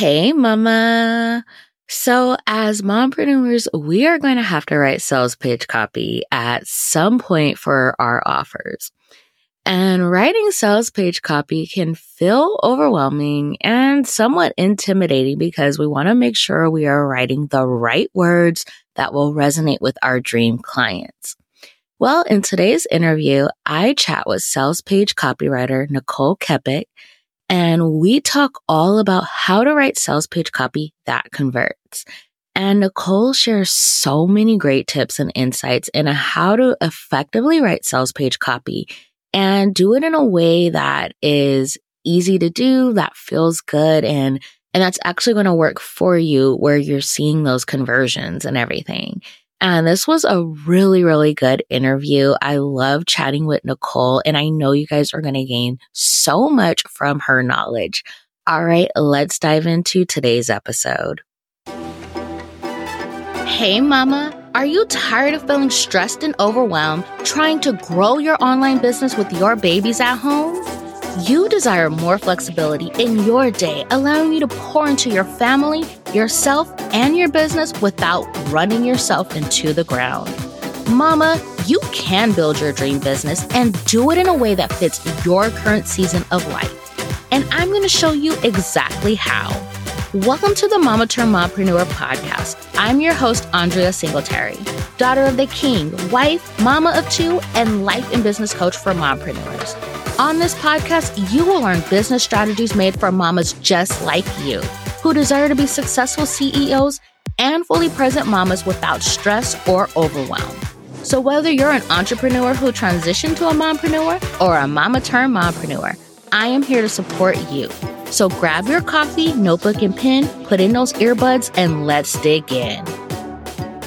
Hey, mama. So, as mompreneurs, we are going to have to write sales page copy at some point for our offers. And writing sales page copy can feel overwhelming and somewhat intimidating because we want to make sure we are writing the right words that will resonate with our dream clients. Well, in today's interview, I chat with sales page copywriter Nicole Kepic and we talk all about how to write sales page copy that converts. And Nicole shares so many great tips and insights into how to effectively write sales page copy and do it in a way that is easy to do, that feels good and and that's actually going to work for you where you're seeing those conversions and everything. And this was a really, really good interview. I love chatting with Nicole, and I know you guys are going to gain so much from her knowledge. All right, let's dive into today's episode. Hey, Mama. Are you tired of feeling stressed and overwhelmed trying to grow your online business with your babies at home? You desire more flexibility in your day, allowing you to pour into your family, yourself, and your business without running yourself into the ground. Mama, you can build your dream business and do it in a way that fits your current season of life. And I'm going to show you exactly how. Welcome to the Mama Turned Mompreneur podcast. I'm your host, Andrea Singletary, daughter of the king, wife, mama of two, and life and business coach for mompreneurs. On this podcast, you will learn business strategies made for mamas just like you, who desire to be successful CEOs and fully present mamas without stress or overwhelm. So, whether you're an entrepreneur who transitioned to a mompreneur or a mama turned mompreneur, I am here to support you. So, grab your coffee, notebook, and pen, put in those earbuds, and let's dig in.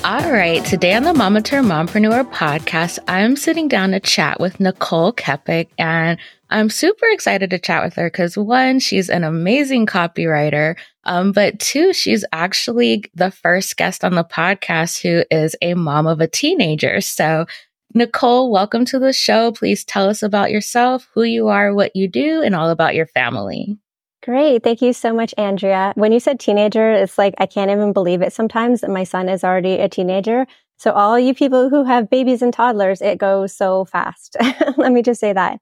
All right, today on the Mama Turned Mompreneur podcast, I'm sitting down to chat with Nicole Kepic, and I'm super excited to chat with her because one, she's an amazing copywriter, um, but two, she's actually the first guest on the podcast who is a mom of a teenager. So, Nicole, welcome to the show. Please tell us about yourself, who you are, what you do, and all about your family. Great. Thank you so much, Andrea. When you said teenager, it's like I can't even believe it sometimes that my son is already a teenager. So all you people who have babies and toddlers, it goes so fast. Let me just say that.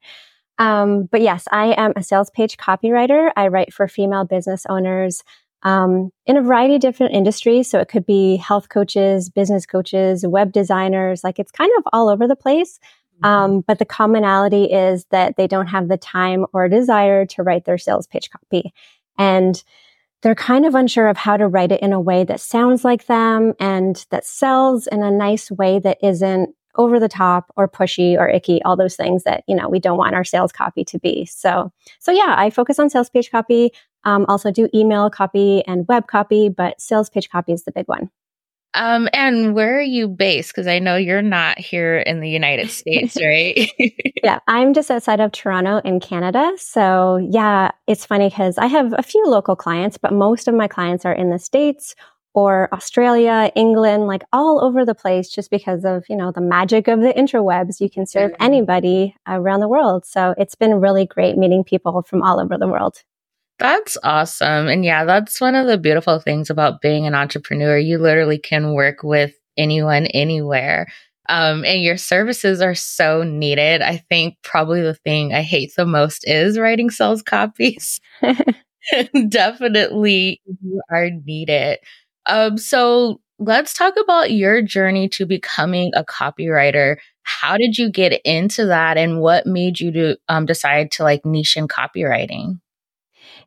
Um, but yes, I am a sales page copywriter. I write for female business owners um, in a variety of different industries. So it could be health coaches, business coaches, web designers. Like it's kind of all over the place. Um, but the commonality is that they don't have the time or desire to write their sales pitch copy. And they're kind of unsure of how to write it in a way that sounds like them and that sells in a nice way that isn't over the top or pushy or icky, all those things that, you know, we don't want our sales copy to be. So, so yeah, I focus on sales page copy. Um, also do email copy and web copy, but sales page copy is the big one. Um, and where are you based? Because I know you're not here in the United States, right? yeah, I'm just outside of Toronto in Canada. So yeah, it's funny because I have a few local clients, but most of my clients are in the States or Australia, England, like all over the place just because of, you know, the magic of the interwebs. You can serve mm-hmm. anybody around the world. So it's been really great meeting people from all over the world. That's awesome. And yeah, that's one of the beautiful things about being an entrepreneur. You literally can work with anyone, anywhere. Um, and your services are so needed. I think probably the thing I hate the most is writing sales copies. Definitely you are needed. Um, so let's talk about your journey to becoming a copywriter. How did you get into that and what made you to um, decide to like niche in copywriting?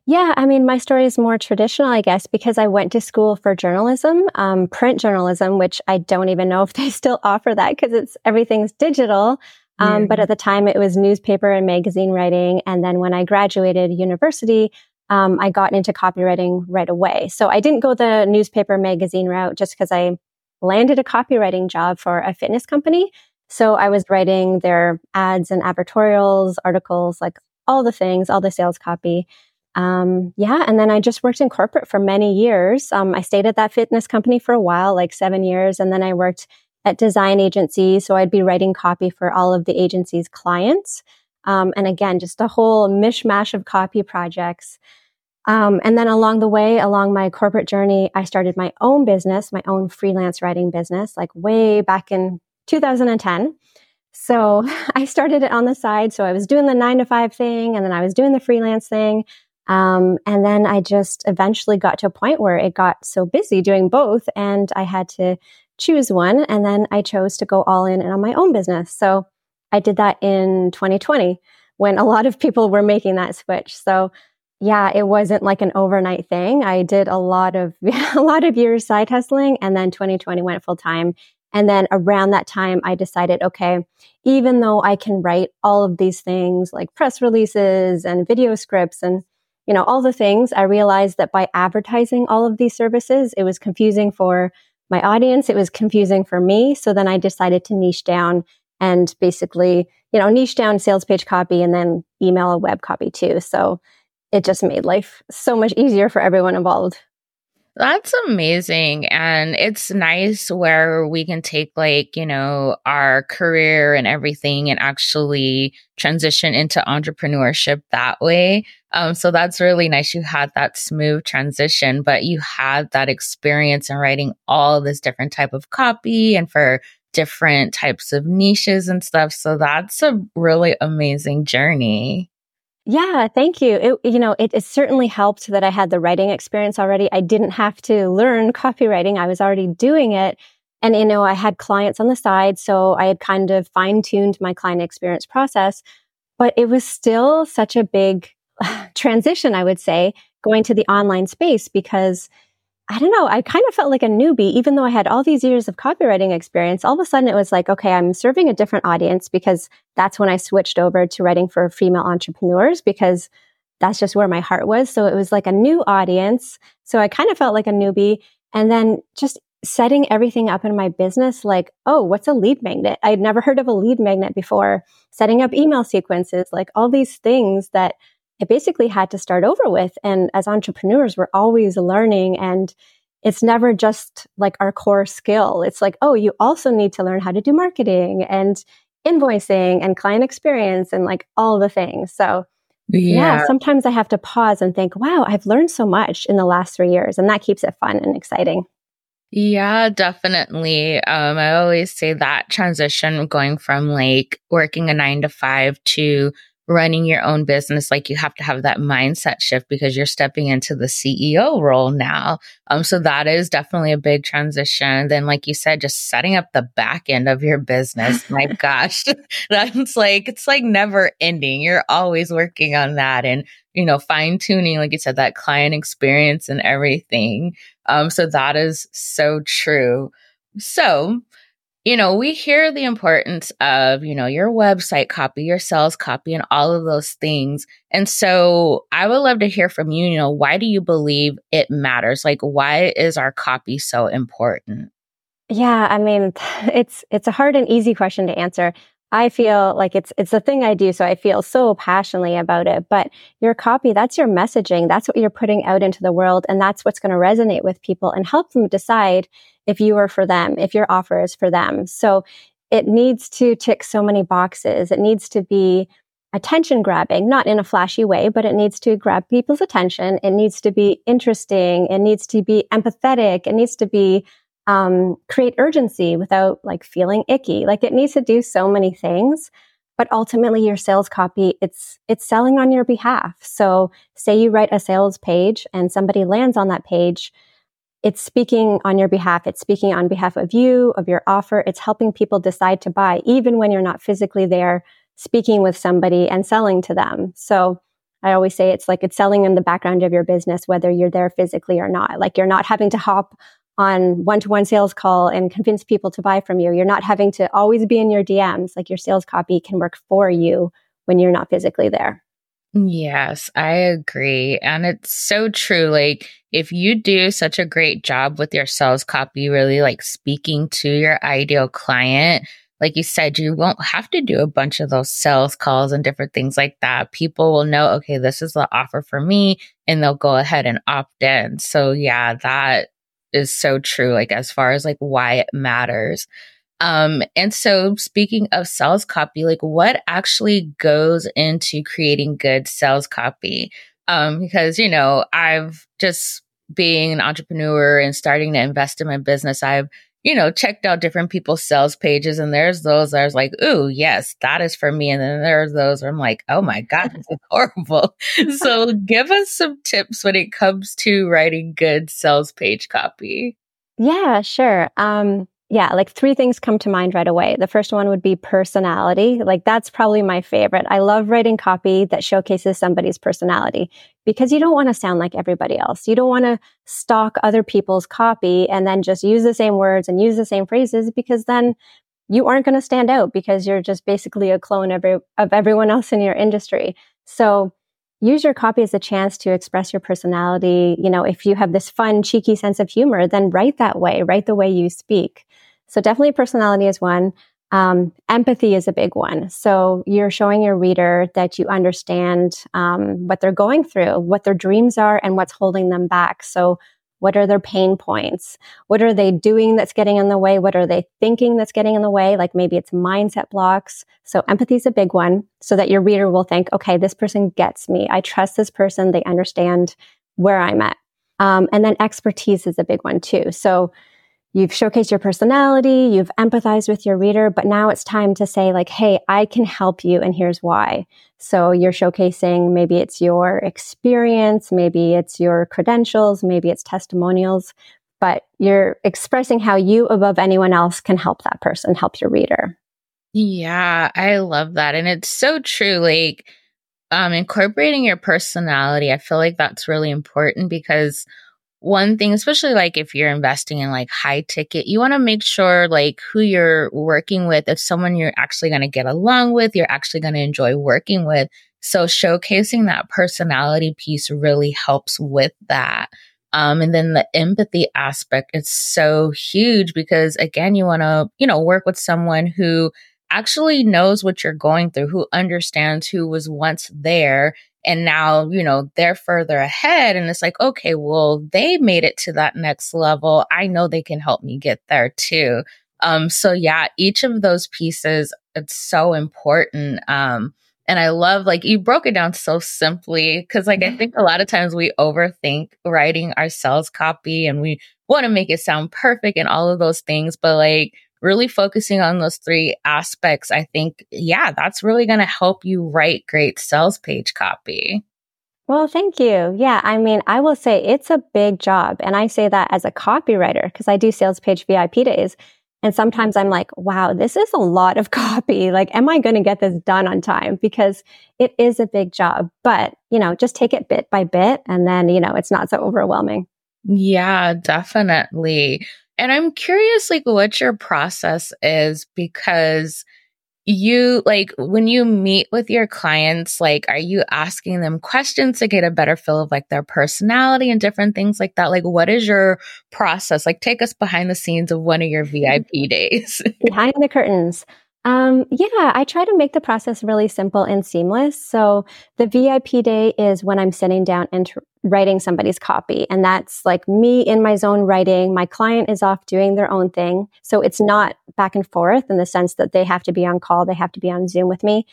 Yeah, I mean, my story is more traditional, I guess, because I went to school for journalism, um, print journalism, which I don't even know if they still offer that because it's everything's digital. Um. But at the time, it was newspaper and magazine writing. And then when I graduated university, um, I got into copywriting right away. So I didn't go the newspaper magazine route just because I landed a copywriting job for a fitness company. So I was writing their ads and advertorials, articles, like all the things, all the sales copy. Um, yeah. And then I just worked in corporate for many years. Um, I stayed at that fitness company for a while, like seven years. And then I worked at design agencies. So I'd be writing copy for all of the agency's clients. Um, and again, just a whole mishmash of copy projects. Um, and then along the way, along my corporate journey, I started my own business, my own freelance writing business, like way back in 2010. So I started it on the side. So I was doing the nine to five thing and then I was doing the freelance thing. Um, and then I just eventually got to a point where it got so busy doing both and I had to choose one. And then I chose to go all in and on my own business. So I did that in 2020 when a lot of people were making that switch. So yeah, it wasn't like an overnight thing. I did a lot of a lot of years side hustling and then 2020 went full time. And then around that time I decided, okay, even though I can write all of these things like press releases and video scripts and you know, all the things, I realized that by advertising all of these services, it was confusing for my audience. It was confusing for me. So then I decided to niche down and basically, you know, niche down sales page copy and then email a web copy too. So it just made life so much easier for everyone involved. That's amazing. And it's nice where we can take, like, you know, our career and everything and actually transition into entrepreneurship that way. Um, so that's really nice. You had that smooth transition, but you had that experience in writing all this different type of copy and for different types of niches and stuff. So that's a really amazing journey. Yeah, thank you. It, you know, it, it, certainly helped that I had the writing experience already. I didn't have to learn copywriting. I was already doing it. And, you know, I had clients on the side. So I had kind of fine tuned my client experience process, but it was still such a big transition, I would say, going to the online space because I don't know. I kind of felt like a newbie, even though I had all these years of copywriting experience. All of a sudden, it was like, okay, I'm serving a different audience because that's when I switched over to writing for female entrepreneurs because that's just where my heart was. So it was like a new audience. So I kind of felt like a newbie. And then just setting everything up in my business, like, oh, what's a lead magnet? I'd never heard of a lead magnet before. Setting up email sequences, like all these things that I basically had to start over with. And as entrepreneurs, we're always learning and it's never just like our core skill. It's like, oh, you also need to learn how to do marketing and invoicing and client experience and like all the things. So yeah. yeah, sometimes I have to pause and think, wow, I've learned so much in the last three years. And that keeps it fun and exciting. Yeah, definitely. Um, I always say that transition going from like working a nine to five to running your own business, like you have to have that mindset shift because you're stepping into the CEO role now. Um, so that is definitely a big transition. Then, like you said, just setting up the back end of your business. My gosh, that's like, it's like never ending. You're always working on that and, you know, fine tuning, like you said, that client experience and everything. Um, so that is so true. So, you know, we hear the importance of, you know, your website copy, your sales copy, and all of those things. And so I would love to hear from you, you know, why do you believe it matters? Like, why is our copy so important? Yeah, I mean, it's it's a hard and easy question to answer. I feel like it's it's a thing I do, so I feel so passionately about it. But your copy, that's your messaging, that's what you're putting out into the world, and that's what's going to resonate with people and help them decide if you are for them, if your offer is for them. So it needs to tick so many boxes. It needs to be attention grabbing, not in a flashy way, but it needs to grab people's attention. It needs to be interesting. It needs to be empathetic. It needs to be um, create urgency without like feeling icky. Like it needs to do so many things. But ultimately, your sales copy, it's, it's selling on your behalf. So say you write a sales page and somebody lands on that page it's speaking on your behalf. It's speaking on behalf of you, of your offer. It's helping people decide to buy, even when you're not physically there speaking with somebody and selling to them. So I always say it's like it's selling in the background of your business, whether you're there physically or not. Like you're not having to hop on one to one sales call and convince people to buy from you. You're not having to always be in your DMs. Like your sales copy can work for you when you're not physically there. Yes, I agree. And it's so true. Like, if you do such a great job with your sales copy, really like speaking to your ideal client, like you said, you won't have to do a bunch of those sales calls and different things like that. People will know, okay, this is the offer for me, and they'll go ahead and opt in. So, yeah, that is so true. Like, as far as like why it matters. Um, and so speaking of sales copy, like what actually goes into creating good sales copy? Um, because, you know, I've just being an entrepreneur and starting to invest in my business, I've you know, checked out different people's sales pages and there's those I was like, ooh, yes, that is for me. And then there's those where I'm like, oh my God, this is horrible. so give us some tips when it comes to writing good sales page copy. Yeah, sure. Um, yeah, like three things come to mind right away. The first one would be personality. Like that's probably my favorite. I love writing copy that showcases somebody's personality because you don't want to sound like everybody else. You don't want to stalk other people's copy and then just use the same words and use the same phrases because then you aren't going to stand out because you're just basically a clone of, of everyone else in your industry. So use your copy as a chance to express your personality. You know, if you have this fun, cheeky sense of humor, then write that way, write the way you speak. So definitely personality is one. Um, empathy is a big one. So you're showing your reader that you understand um, what they're going through, what their dreams are, and what's holding them back. So what are their pain points? What are they doing that's getting in the way? What are they thinking that's getting in the way? Like maybe it's mindset blocks. So empathy is a big one so that your reader will think, okay, this person gets me. I trust this person. They understand where I'm at. Um, and then expertise is a big one too. So You've showcased your personality, you've empathized with your reader, but now it's time to say, like, hey, I can help you, and here's why. So you're showcasing maybe it's your experience, maybe it's your credentials, maybe it's testimonials, but you're expressing how you, above anyone else, can help that person, help your reader. Yeah, I love that. And it's so true. Like, um, incorporating your personality, I feel like that's really important because one thing, especially like if you're investing in like high ticket, you want to make sure like who you're working with, if someone you're actually going to get along with, you're actually going to enjoy working with. So showcasing that personality piece really helps with that. Um, and then the empathy aspect is so huge because again, you want to, you know, work with someone who actually knows what you're going through, who understands who was once there and now, you know, they're further ahead. And it's like, okay, well, they made it to that next level. I know they can help me get there too. Um, so yeah, each of those pieces, it's so important. Um, and I love like you broke it down so simply because like I mm-hmm. think a lot of times we overthink writing our sales copy and we want to make it sound perfect and all of those things. But like really focusing on those three aspects, I think, yeah, that's really going to help you write great sales page copy. Well, thank you. Yeah, I mean, I will say it's a big job. And I say that as a copywriter because I do sales page VIP days. And sometimes I'm like, wow, this is a lot of copy. Like, am I going to get this done on time? Because it is a big job. But, you know, just take it bit by bit and then, you know, it's not so overwhelming. Yeah, definitely. And I'm curious, like, what your process is because you, like, when you meet with your clients, like, are you asking them questions to get a better feel of like their personality and different things like that? Like, what is your process? Like, take us behind the scenes of one of your VIP days. behind the curtains. Um, yeah, I try to make the process really simple and seamless. So the VIP day is when I'm sitting down and writing somebody's copy. And that's like me in my zone writing. My client is off doing their own thing. So it's not back and forth in the sense that they have to be on call. They have to be on Zoom with me.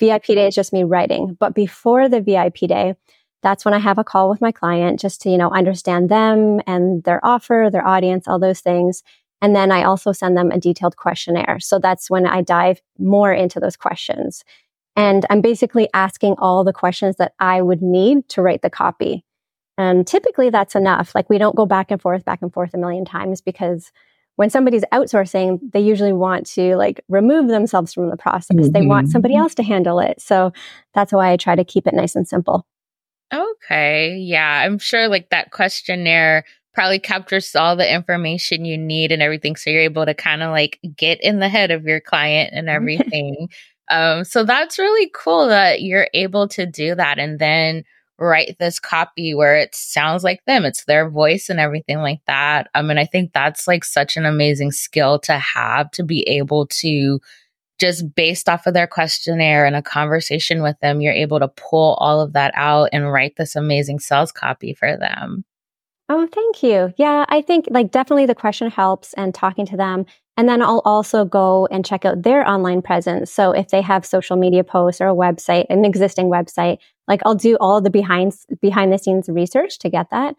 VIP day is just me writing. But before the VIP day, that's when I have a call with my client just to, you know, understand them and their offer, their audience, all those things. And then I also send them a detailed questionnaire. So that's when I dive more into those questions. And I'm basically asking all the questions that I would need to write the copy. And typically that's enough. Like we don't go back and forth, back and forth a million times because when somebody's outsourcing, they usually want to like remove themselves from the process. Mm-hmm. They want somebody mm-hmm. else to handle it. So that's why I try to keep it nice and simple. Okay. Yeah. I'm sure like that questionnaire probably captures all the information you need and everything. So you're able to kind of like get in the head of your client and everything. um, so that's really cool that you're able to do that and then write this copy where it sounds like them. It's their voice and everything like that. I mean, I think that's like such an amazing skill to have to be able to just based off of their questionnaire and a conversation with them, you're able to pull all of that out and write this amazing sales copy for them. Oh, thank you. Yeah, I think like definitely the question helps and talking to them And then I'll also go and check out their online presence. So if they have social media posts or a website, an existing website, like I'll do all the behind behind the scenes research to get that.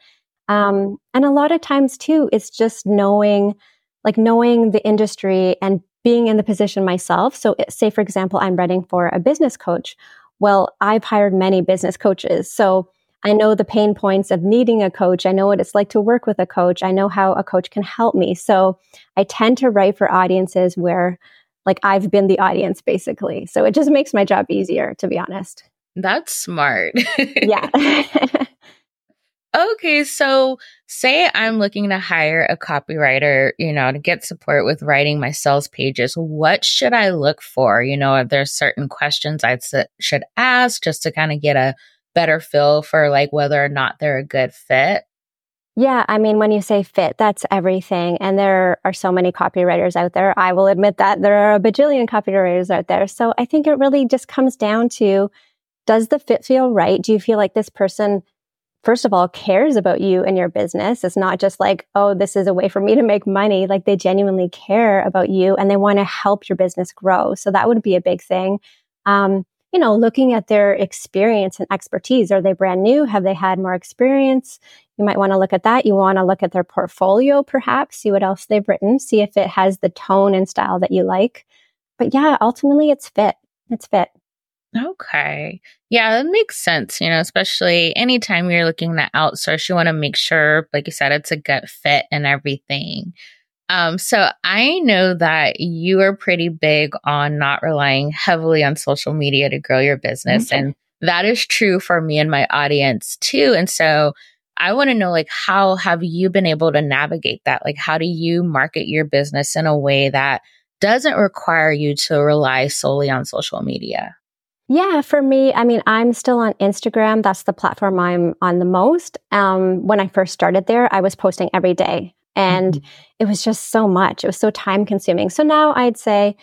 Um, and a lot of times too, it's just knowing, like knowing the industry and being in the position myself. So say, for example, I'm writing for a business coach. Well, I've hired many business coaches. So I know the pain points of needing a coach. I know what it's like to work with a coach. I know how a coach can help me. So I tend to write for audiences where like I've been the audience basically. So it just makes my job easier, to be honest. That's smart. yeah. okay, so say I'm looking to hire a copywriter, you know, to get support with writing my sales pages. What should I look for? You know, are there certain questions I should ask just to kind of get a better feel for like whether or not they're a good fit? Yeah, I mean, when you say fit, that's everything. And there are so many copywriters out there. I will admit that there are a bajillion copywriters out there. So I think it really just comes down to does the fit feel right? Do you feel like this person, first of all, cares about you and your business? It's not just like, oh, this is a way for me to make money. Like they genuinely care about you and they want to help your business grow. So that would be a big thing. Um, you know, looking at their experience and expertise. Are they brand new? Have they had more experience? You might want to look at that. You want to look at their portfolio, perhaps, see what else they've written, see if it has the tone and style that you like. But yeah, ultimately it's fit. It's fit. Okay. Yeah, that makes sense. You know, especially anytime you're looking to outsource, you want to make sure, like you said, it's a good fit and everything. Um, so I know that you are pretty big on not relying heavily on social media to grow your business. Okay. And that is true for me and my audience too. And so I want to know like how have you been able to navigate that? Like how do you market your business in a way that doesn't require you to rely solely on social media? Yeah, for me, I mean, I'm still on Instagram. That's the platform I'm on the most. Um, when I first started there, I was posting every day. And mm-hmm. it was just so much. It was so time consuming. So now I'd say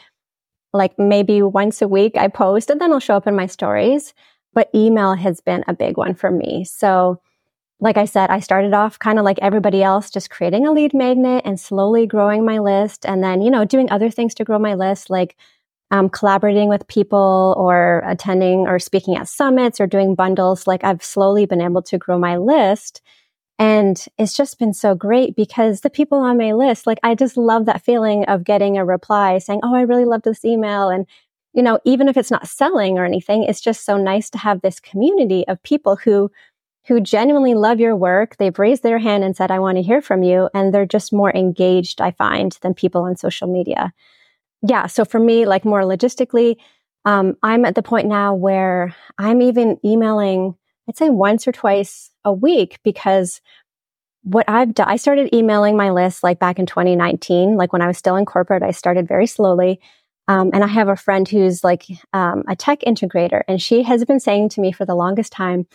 like maybe once a week I post and then I'll show up in my stories. But email has been a big one for me. So like I said, I started off kind of like everybody else, just creating a lead magnet and slowly growing my list. And then, you know, doing other things to grow my list, like um, collaborating with people or attending or speaking at summits or doing bundles. Like I've slowly been able to grow my list. And it's just been so great because the people on my list, like, I just love that feeling of getting a reply saying, Oh, I really love this email. And, you know, even if it's not selling or anything, it's just so nice to have this community of people who, who genuinely love your work. They've raised their hand and said, I want to hear from you. And they're just more engaged, I find, than people on social media. Yeah. So for me, like more logistically, um, I'm at the point now where I'm even emailing, I'd say once or twice a week because what I've done, I started emailing my list like back in 2019. Like when I was still in corporate, I started very slowly. Um, and I have a friend who's like um, a tech integrator, and she has been saying to me for the longest time,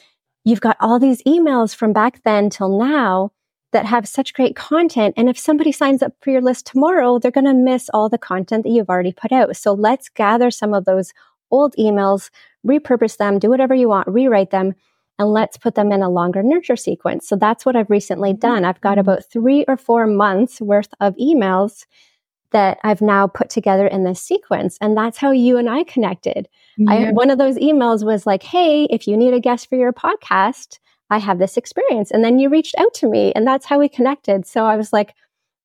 You've got all these emails from back then till now that have such great content. And if somebody signs up for your list tomorrow, they're going to miss all the content that you've already put out. So let's gather some of those old emails, repurpose them, do whatever you want, rewrite them, and let's put them in a longer nurture sequence. So that's what I've recently mm-hmm. done. I've got about three or four months worth of emails that I've now put together in this sequence. And that's how you and I connected. Yeah. I, one of those emails was like, Hey, if you need a guest for your podcast, I have this experience. And then you reached out to me and that's how we connected. So I was like,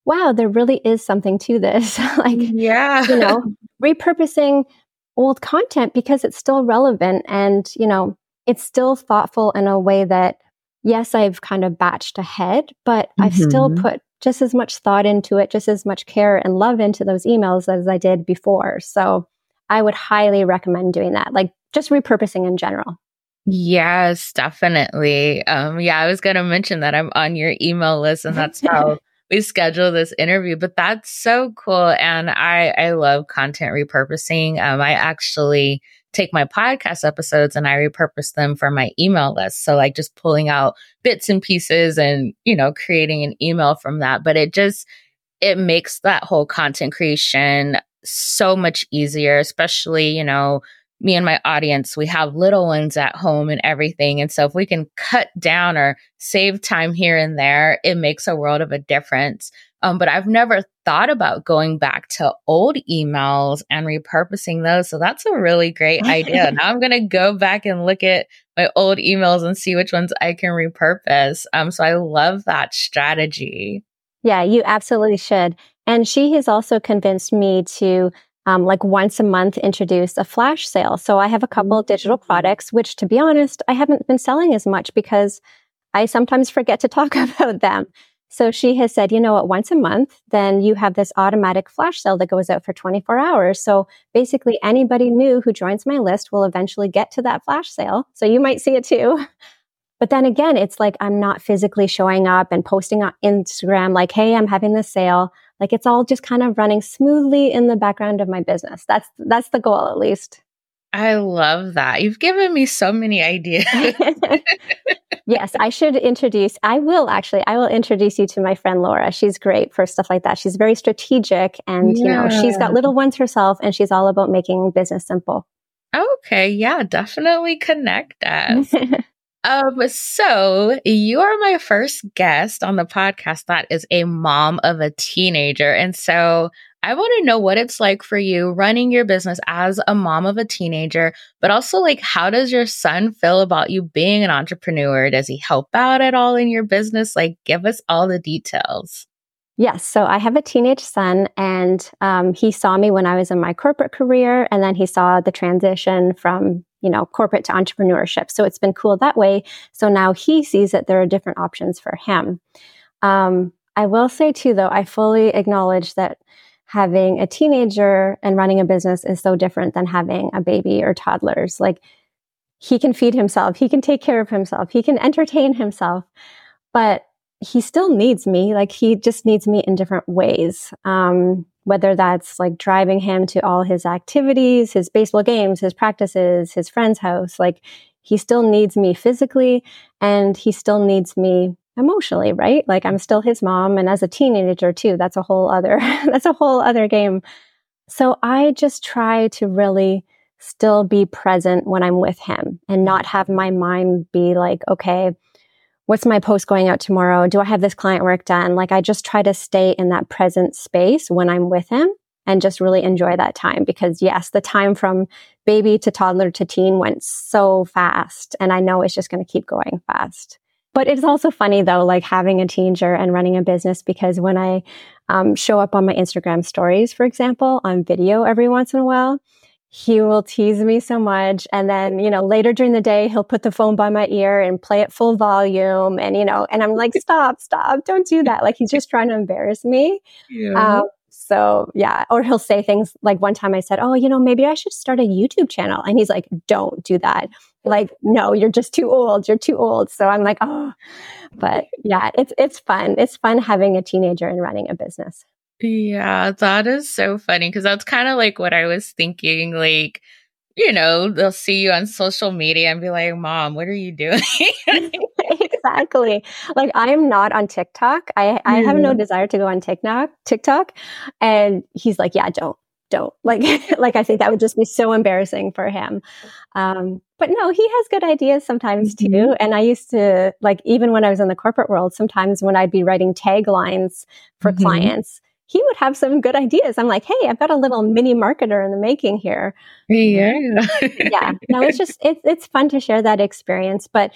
wow, there really is something to this. like, yeah, you know, repurposing old content because it's still relevant and, you know, it's still thoughtful in a way that, yes, I've kind of batched ahead, but mm-hmm. I've still put just as much thought into it, just as much care and love into those emails as I did before. So I would highly recommend doing that, like just repurposing in general. Yes, definitely. Um, yeah, I was going to mention that I'm on your email list and that's how we schedule this interview, but that's so cool. And I, I love content repurposing. Um, I actually take my podcast episodes and I repurpose them for my email list. So like just pulling out bits and pieces and, you know, creating an email from that. But it just, it makes that whole content creation so much easier, especially, you know, me and my audience, we have little ones at home and everything. And so if we can cut down or save time here and there, it makes a world of a difference. Um, but I've never thought about going back to old emails and repurposing those. So that's a really great idea. now I'm going to go back and look at my old emails and see which ones I can repurpose. Um, so I love that strategy. Yeah, you absolutely should. And she has also convinced me to um, like once a month introduce a flash sale. So I have a couple of digital products, which to be honest, I haven't been selling as much because I sometimes forget to talk about them. So she has said, you know what, once a month, then you have this automatic flash sale that goes out for 24 hours. So basically anybody new who joins my list will eventually get to that flash sale. So you might see it too. But then again, it's like I'm not physically showing up and posting on Instagram like, hey, I'm having this sale. Like it's all just kind of running smoothly in the background of my business. That's that's the goal at least. I love that. You've given me so many ideas. yes, I should introduce, I will actually, I will introduce you to my friend Laura. She's great for stuff like that. She's very strategic and, yeah. you know, she's got little ones herself and she's all about making business simple. Okay. Yeah, definitely connect us. Um, so you are my first guest on the podcast that is a mom of a teenager. And so I want to know what it's like for you running your business as a mom of a teenager, but also like how does your son feel about you being an entrepreneur? Does he help out at all in your business? Like give us all the details. Yes. So I have a teenage son and um, he saw me when I was in my corporate career and then he saw the transition from you know, corporate to entrepreneurship. So it's been cool that way. So now he sees that there are different options for him. Um, I will say too, though, I fully acknowledge that having a teenager and running a business is so different than having a baby or toddlers. Like he can feed himself, he can take care of himself, he can entertain himself, but he still needs me. Like he just needs me in different ways. Um, whether that's like driving him to all his activities, his baseball games, his practices, his friend's house. Like he still needs me physically and he still needs me emotionally, right? Like I'm still his mom. And as a teenager too, that's a whole other, that's a whole other game. So I just try to really still be present when I'm with him and not mm. have my mind be like, okay, what's my post going out tomorrow? Do I have this client work done? Like I just try to stay in that present space when I'm with him and just really enjoy that time because yes, the time from baby to toddler to teen went so fast and I know it's just going to keep going fast. But it's also funny though, like having a teenager and running a business because when I um, show up on my Instagram stories, for example, on video every once in a while, he will tease me so much. And then, you know, later during the day, he'll put the phone by my ear and play it full volume. And, you know, and I'm like, stop, stop, don't do that. Like he's just trying to embarrass me. Yeah. Um, so yeah, or he'll say things like one time I said, "Oh, you know, maybe I should start a YouTube channel," and he's like, "Don't do that." Like, no, you're just too old. You're too old. So I'm like, oh, but yeah, it's it's fun. It's fun having a teenager and running a business. Yeah, that is so funny because that's kind of like what I was thinking. Like, you know, they'll see you on social media and be like, Mom, what are you doing? exactly. Like I'm not on TikTok. I, I have no desire to go on TikTok TikTok. And he's like, Yeah, don't, don't. Like like I think that would just be so embarrassing for him. Um, but no, he has good ideas sometimes too. Mm-hmm. And I used to like even when I was in the corporate world, sometimes when I'd be writing taglines for mm-hmm. clients, he would have some good ideas. I'm like, hey, I've got a little mini marketer in the making here. Yeah. yeah. No, it's just, it's, it's fun to share that experience. But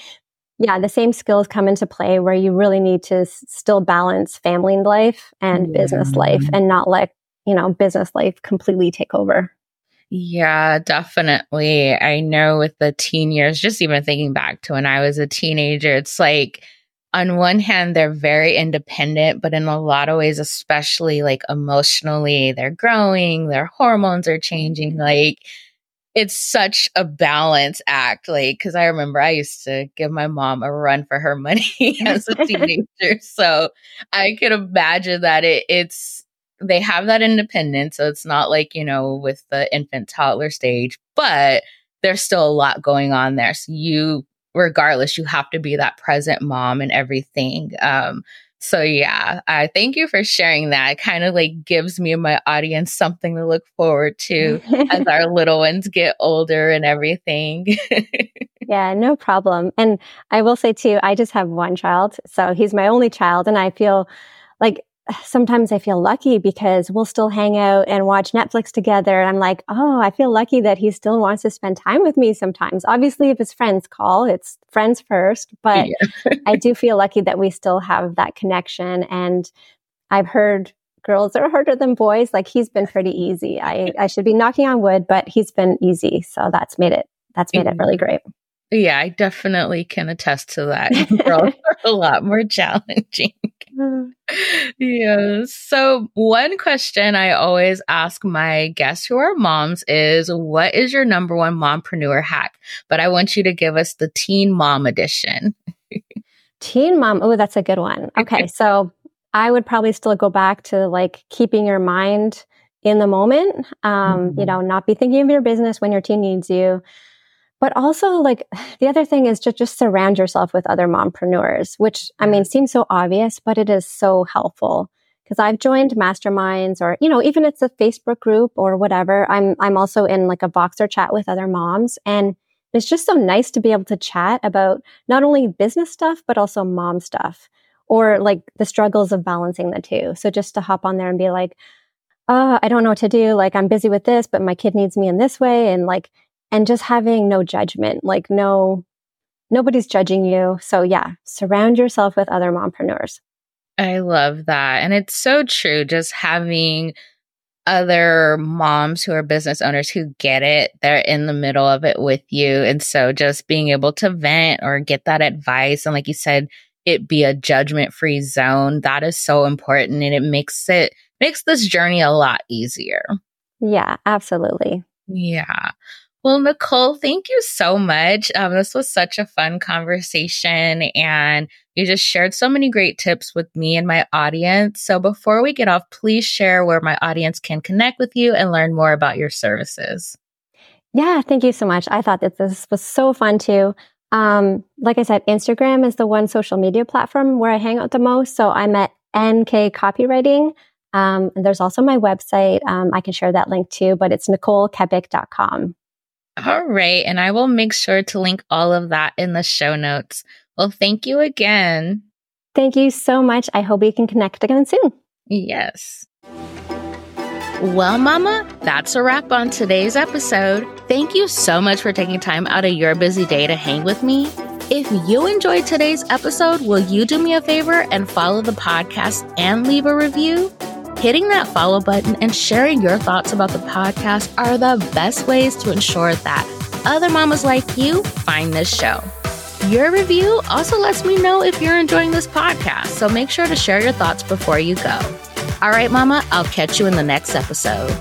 yeah, the same skills come into play where you really need to s- still balance family life and yeah. business life and not let, you know, business life completely take over. Yeah, definitely. I know with the teen years, just even thinking back to when I was a teenager, it's like, on one hand, they're very independent, but in a lot of ways, especially like emotionally, they're growing, their hormones are changing. Like, it's such a balance act. Like, cause I remember I used to give my mom a run for her money as a teenager. so I could imagine that it, it's, they have that independence. So it's not like, you know, with the infant toddler stage, but there's still a lot going on there. So you regardless, you have to be that present mom and everything. Um, so yeah, I thank you for sharing that. It kind of like gives me and my audience something to look forward to as our little ones get older and everything. yeah, no problem. And I will say too, I just have one child. So he's my only child. And I feel like sometimes I feel lucky because we'll still hang out and watch Netflix together. And I'm like, oh, I feel lucky that he still wants to spend time with me sometimes. Obviously, if his friends call, it's friends first. But yeah. I do feel lucky that we still have that connection. And I've heard girls are harder than boys. Like he's been pretty easy. I, I should be knocking on wood, but he's been easy. So that's made it, that's made it mm-hmm. really great. Yeah, I definitely can attest to that. Girls are a lot more challenging. yes. So, one question I always ask my guests who are moms is what is your number one mompreneur hack? But I want you to give us the teen mom edition. teen mom. Oh, that's a good one. Okay. so, I would probably still go back to like keeping your mind in the moment. Um, mm-hmm. You know, not be thinking of your business when your teen needs you but also like the other thing is to just surround yourself with other mompreneurs which i mean seems so obvious but it is so helpful because i've joined masterminds or you know even it's a facebook group or whatever i'm i'm also in like a voxer chat with other moms and it's just so nice to be able to chat about not only business stuff but also mom stuff or like the struggles of balancing the two so just to hop on there and be like oh, I don't know what to do. Like, I'm busy with this, but my kid needs me in this way. And like, and just having no judgment, like no, nobody's judging you. So yeah, surround yourself with other mompreneurs. I love that. And it's so true. Just having other moms who are business owners who get it, they're in the middle of it with you. And so just being able to vent or get that advice. And like you said, it be a judgment free zone. That is so important. And it makes it, makes this journey a lot easier. Yeah, absolutely. Yeah. Well, Nicole, thank you so much. Um, this was such a fun conversation, and you just shared so many great tips with me and my audience. So, before we get off, please share where my audience can connect with you and learn more about your services. Yeah, thank you so much. I thought that this was so fun too. Um, like I said, Instagram is the one social media platform where I hang out the most. So, I'm at NK Copywriting. Um, and there's also my website. Um, I can share that link too, but it's NicoleKepic.com. All right. And I will make sure to link all of that in the show notes. Well, thank you again. Thank you so much. I hope we can connect again soon. Yes. Well, Mama, that's a wrap on today's episode. Thank you so much for taking time out of your busy day to hang with me. If you enjoyed today's episode, will you do me a favor and follow the podcast and leave a review? Hitting that follow button and sharing your thoughts about the podcast are the best ways to ensure that other mamas like you find this show. Your review also lets me know if you're enjoying this podcast, so make sure to share your thoughts before you go. All right, Mama, I'll catch you in the next episode.